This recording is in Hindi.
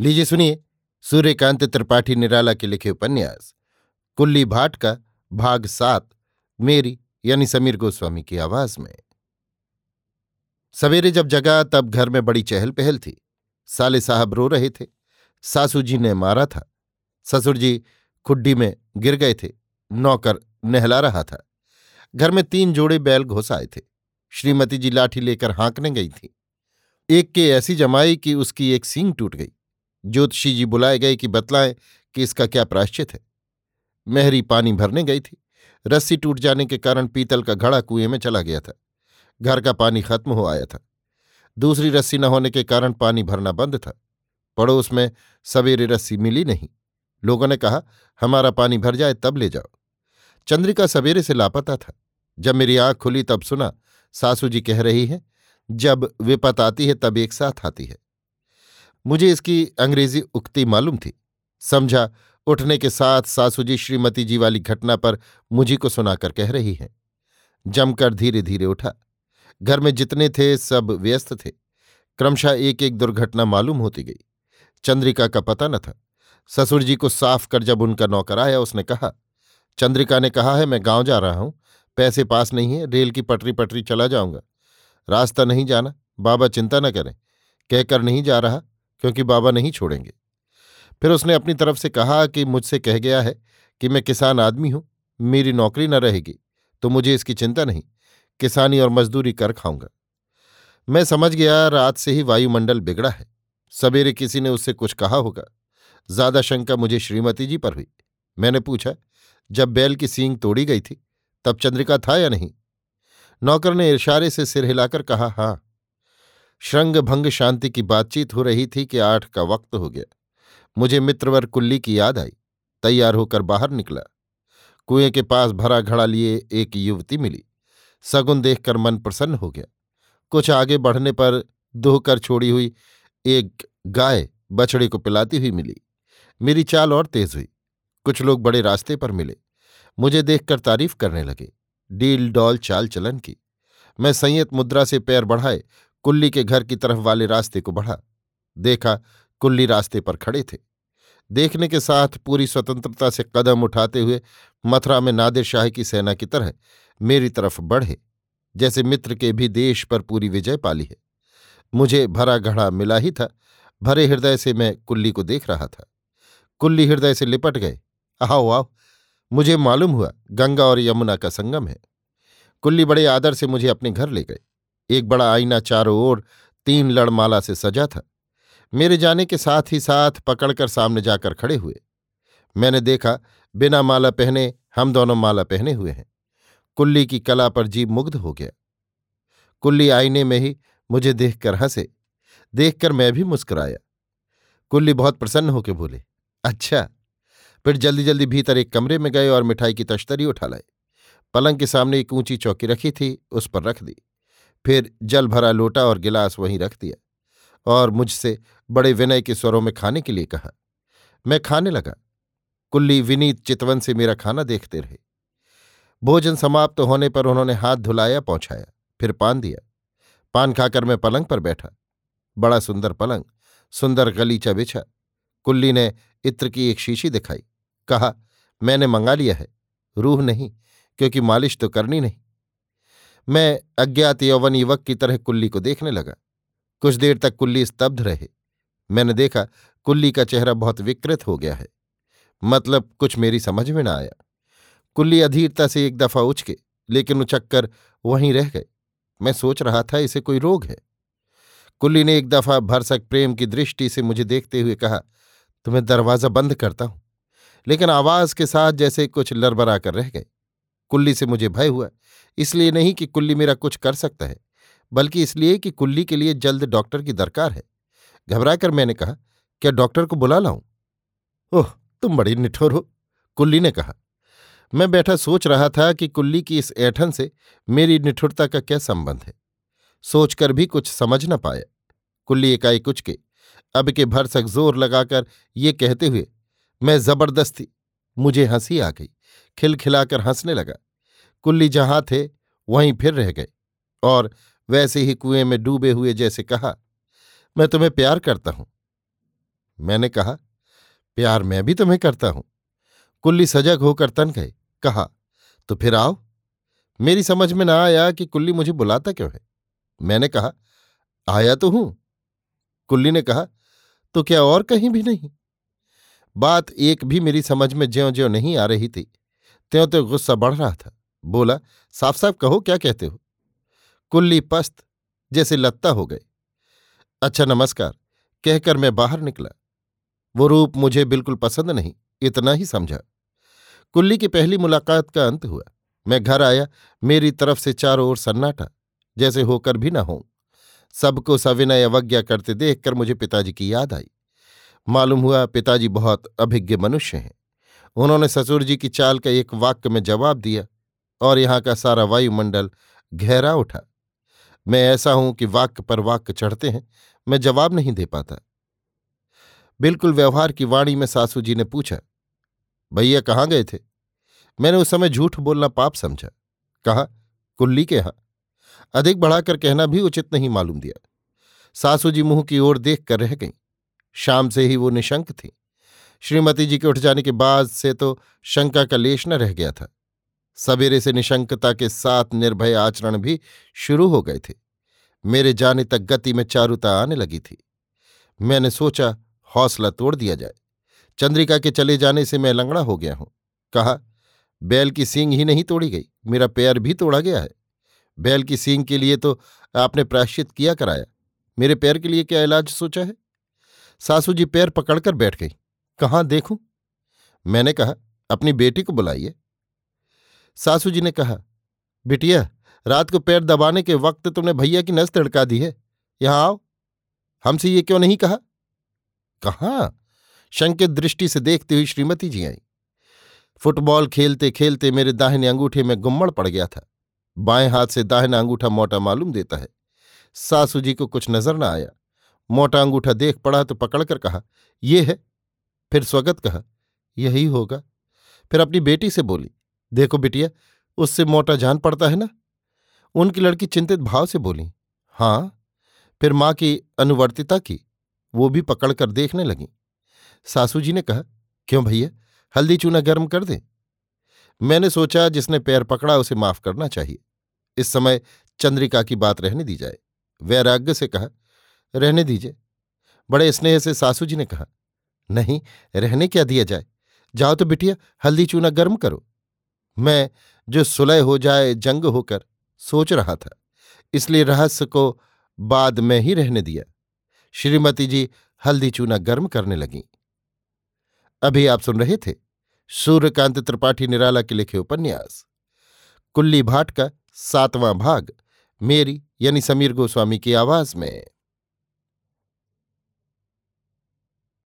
लीजिए सुनिए, सूर्यकांत त्रिपाठी निराला के लिखे उपन्यास। कुल्ली भाट का भाग सात, मेरी यानी समीर गोस्वामी की आवाज़ में। सवेरे जब जगा तब घर में बड़ी चहल पहल थी। साले साहब रो रहे थे। सासू जी ने मारा था। ससुर जी खुड्डी में गिर गए थे। नौकर नहला रहा था। घर में तीन जोड़े बैल घुस आए थे। श्रीमती जी लाठी लेकर हाँकने गई थी। एक के ऐसी जमाई कि उसकी एक सींग टूट गई। ज्योतिषी जी बुलाए गए कि बतलाएँ कि इसका क्या प्राश्चित है। मेहरी पानी भरने गई थी। रस्सी टूट जाने के कारण पीतल का घड़ा कुएँ में चला गया था। घर का पानी खत्म हो आया था। दूसरी रस्सी न होने के कारण पानी भरना बंद था। पड़ोस में सवेरे रस्सी मिली नहीं। लोगों ने कहा, हमारा पानी भर जाए तब ले जाओ। चंद्रिका सवेरे से लापता था। जब मेरी आँख खुली तब सुना, सासू जी कह रही है, जब विपत आती है तब एक साथ आती है। मुझे इसकी अंग्रेज़ी उक्ति मालूम थी। समझा, उठने के साथ सासू जी श्रीमती जी वाली घटना पर मुझी को सुनाकर कह रही हैं। जमकर धीरे धीरे उठा। घर में जितने थे, सब व्यस्त थे। क्रमशः एक एक दुर्घटना मालूम होती गई। चंद्रिका का पता न था। ससुर जी को साफ़ कर जब उनका नौकर आया, उसने कहा, चंद्रिका ने कहा है, मैं गाँव जा रहा हूँ। पैसे पास नहीं है, रेल की पटरी पटरी चला जाऊँगा। रास्ता नहीं जाना। बाबा चिंता न करें। कहकर नहीं जा रहा। क्योंकि बाबा नहीं छोड़ेंगे। फिर उसने अपनी तरफ़ से कहा कि मुझसे कह गया है कि मैं किसान आदमी हूँ, मेरी नौकरी न रहेगी तो मुझे इसकी चिंता नहीं, किसानी और मजदूरी कर खाऊँगा। मैं समझ गया, रात से ही वायुमंडल बिगड़ा है। सवेरे किसी ने उससे कुछ कहा होगा। ज़्यादा शंका मुझे श्रीमती जी पर हुई। मैंने पूछा, जब बैल की सींग तोड़ी गई थी, तब चंद्रिका था या नहीं? नौकर ने इशारे से सिर हिलाकर कहा, हाँ। श्रृंग भंग शांति की बातचीत हो रही थी कि आठ का वक्त हो गया। मुझे मित्रवर कुल्ली की याद आई। तैयार होकर बाहर निकला। कुएँ के पास भरा घड़ा लिए एक युवती मिली। सगुन देखकर मन प्रसन्न हो गया। कुछ आगे बढ़ने पर दोहकर छोड़ी हुई एक गाय बछड़े को पिलाती हुई मिली। मेरी चाल और तेज हुई। कुछ लोग बड़े रास्ते पर मिले। मुझे देखकर तारीफ़ करने लगे। डील डॉल चाल चलन की। मैं संयत मुद्रा से पैर बढ़ाए कुल्ली के घर की तरफ़ वाले रास्ते को बढ़ा। देखा, कुल्ली रास्ते पर खड़े थे। देखने के साथ पूरी स्वतंत्रता से कदम उठाते हुए मथुरा में नादिर शाह की सेना की तरह मेरी तरफ़ बढ़े, जैसे मित्र के भी देश पर पूरी विजय पाली है। मुझे भरा घड़ा मिला ही था, भरे हृदय से मैं कुल्ली को देख रहा था। कुल्ली हृदय से लिपट गए। आओ आओ, मुझे मालूम हुआ, गंगा और यमुना का संगम है। कुल्ली बड़े आदर से मुझे अपने घर ले गए। एक बड़ा आईना चारों ओर तीन लड़माला से सजा था। मेरे जाने के साथ ही साथ पकड़कर सामने जाकर खड़े हुए। मैंने देखा, बिना माला पहने हम दोनों माला पहने हुए हैं। कुल्ली की कला पर जीव मुग्ध हो गया। कुल्ली आईने में ही मुझे देखकर हंसे। देखकर मैं भी मुस्कुराया। कुल्ली बहुत प्रसन्न होकर बोले अच्छा। फिर जल्दी जल्दी भीतर एक कमरे में गए और मिठाई की तश्तरी उठा लाए पलंग के सामने एक ऊँची चौकी रखी थी, उस पर रख दी। फिर जल भरा लोटा और गिलास वहीं रख दिया और मुझसे बड़े विनय के स्वरों में खाने के लिए कहा। मैं खाने लगा। कुल्ली विनीत चितवन से मेरा खाना देखते रहे। भोजन समाप्त होने पर उन्होंने हाथ धुलाया, पहुँचाया, फिर पान दिया। पान खाकर मैं पलंग पर बैठा। बड़ा सुंदर पलंग, सुंदर गलीचा बिछा। कुल्ली ने इत्र की एक शीशी दिखाई। कहा, मैंने मंगा लिया है। रूह नहीं, क्योंकि मालिश तो करनी नहीं। मैं अज्ञात यौवन युवक की तरह कुल्ली को देखने लगा। कुछ देर तक कुल्ली स्तब्ध रहे। मैंने देखा, कुल्ली का चेहरा बहुत विकृत हो गया है। मतलब कुछ मेरी समझ में न आया। कुल्ली अधीरता से एक दफ़ा उचके लेकिन उचक्कर वहीं रह गए। मैं सोच रहा था, इसे कोई रोग है। कुल्ली ने एक दफ़ा भरसक प्रेम की दृष्टि से मुझे देखते हुए कहा, तुम्हें दरवाज़ा बंद करता हूँ। लेकिन आवाज़ के साथ जैसे कुछ लड़बरा कर रह गए। कुल्ली से मुझे भय हुआ, इसलिए नहीं कि कुल्ली मेरा कुछ कर सकता है, बल्कि इसलिए कि कुल्ली के लिए जल्द डॉक्टर की दरकार है। घबराकर मैंने कहा, क्या डॉक्टर को बुला लाऊं? ओह, तुम बड़ी निठोर हो, कुल्ली ने कहा। मैं बैठा सोच रहा था कि कुल्ली की इस ऐठन से मेरी निठुरता का क्या संबंध है। सोचकर भी कुछ समझ न पाया। कुल्ली एकाएक कुछ के अब के भरसक ज़ोर लगाकर ये कहते हुए, मैं ज़बरदस्ती मुझे हँसी आ गई। खिलखिलाकर हंसने लगा। कुल्ली जहाँ थे, वहीं फिर रह गए और वैसे ही कुएँ में डूबे हुए जैसे कहा, मैं तुम्हें प्यार करता हूँ। मैंने कहा, प्यार मैं भी तुम्हें करता हूँ। कुल्ली सजग होकर तन गए, कहा तो फिर आओ। मेरी समझ में ना आया कि कुल्ली मुझे बुलाता क्यों है। मैंने कहा, आया तो हूँ। कुल्ली ने कहा तो क्या और कहीं भी नहीं? बात एक भी मेरी समझ में ज्यो ज्यो नहीं आ रही थी। त्यों त्यों गुस्सा बढ़ रहा था। बोला साफ़ साफ़ कहो, क्या कहते हो? कुल्ली पस्त जैसे लत्ता हो गए अच्छा नमस्कार। कहकर मैं बाहर निकला। वो रूप मुझे बिल्कुल पसंद नहीं, इतना ही समझा। कुल्ली की पहली मुलाकात का अंत हुआ। मैं घर आया, मेरी तरफ़ से चारों ओर सन्नाटा, जैसे होकर भी ना हो। सबको सविनय अवज्ञा करते देखकर मुझे पिताजी की याद आई। मालूम हुआ पिताजी बहुत अभिज्ञ मनुष्य हैं। उन्होंने ससुर जी की चाल का एक वाक्य में जवाब दिया और यहाँ का सारा वायुमंडल गहरा उठा। मैं ऐसा हूँ कि वाक्य पर वाक्य चढ़ते हैं, मैं जवाब नहीं दे पाता। बिल्कुल व्यवहार की वाणी में सासू जी ने पूछा, भैया कहाँ गए थे? मैंने उस समय झूठ बोलना पाप समझा। कहा, कुल्ली के यहाँ। अधिक बढ़ाकर कहना भी उचित नहीं मालूम दिया। सासू जी मुँह की ओर देख कर रह गईं। शाम से ही वो निशंक थी। श्रीमती जी के उठ जाने के बाद से तो शंका का लेश न रह गया था। सवेरे से निशंकता के साथ निर्भय आचरण भी शुरू हो गए थे। मेरे जाने तक गति में चारुता आने लगी थी। मैंने सोचा, हौसला तोड़ दिया जाए। चंद्रिका के चले जाने से मैं लंगड़ा हो गया हूँ। कहा, बैल की सींग ही नहीं तोड़ी गई, मेरा पैर भी तोड़ा गया है। बैल की सींग के लिए तो आपने प्राश्चित किया कराया। मेरे पैर के लिए क्या इलाज सोचा है? सासू जी पैर पकड़कर बैठ गई। कहाँ देखूँ? मैंने कहा, अपनी बेटी को बुलाइए। सासू जी ने कहा, बिटिया, रात को पैर दबाने के वक्त तुमने भैया की नस तड़का दी है। यहाँ आओ। हमसे ये क्यों नहीं कहा? कहा? शंकित दृष्टि से देखती हुई श्रीमती जी आई। फुटबॉल खेलते खेलते मेरे दाहिने अंगूठे में गुम्मड़ पड़ गया था। बाएँ हाथ से दाहिना अंगूठा मोटा मालूम देता है। सासू जी को कुछ नज़र न आया। मोटा अंगूठा देख पड़ा तो पकड़कर कहा, ये है। फिर स्वगत कहा, यही होगा। फिर अपनी बेटी से बोली, देखो बिटिया, उससे मोटा जान पड़ता है ना? उनकी लड़की चिंतित भाव से बोली हाँ। फिर माँ की अनुवर्तिता की, वो भी पकड़कर देखने लगी। सासू जी ने कहा, क्यों भैया, हल्दी चूना गर्म कर दे? मैंने सोचा जिसने पैर पकड़ा उसे माफ़ करना चाहिए। इस समय चंद्रिका की बात रहने दी जाए। वैराग्य से कहा रहने दीजिए। बड़े स्नेह से सासू जी ने कहा, नहीं, रहने क्या दिया जाए? जाओ तो बिटिया, हल्दी चूना गर्म करो। मैं, जो सुलह हो जाए, जंग होकर सोच रहा था, इसलिए रहस्य को बाद में ही रहने दिया। श्रीमती जी हल्दी चूना गर्म करने लगीं। अभी आप सुन रहे थे सूर्यकांत त्रिपाठी निराला के लिखे उपन्यास। कुल्ली भाट का सातवां भाग, मेरी यानी समीर गोस्वामी की आवाज़ में।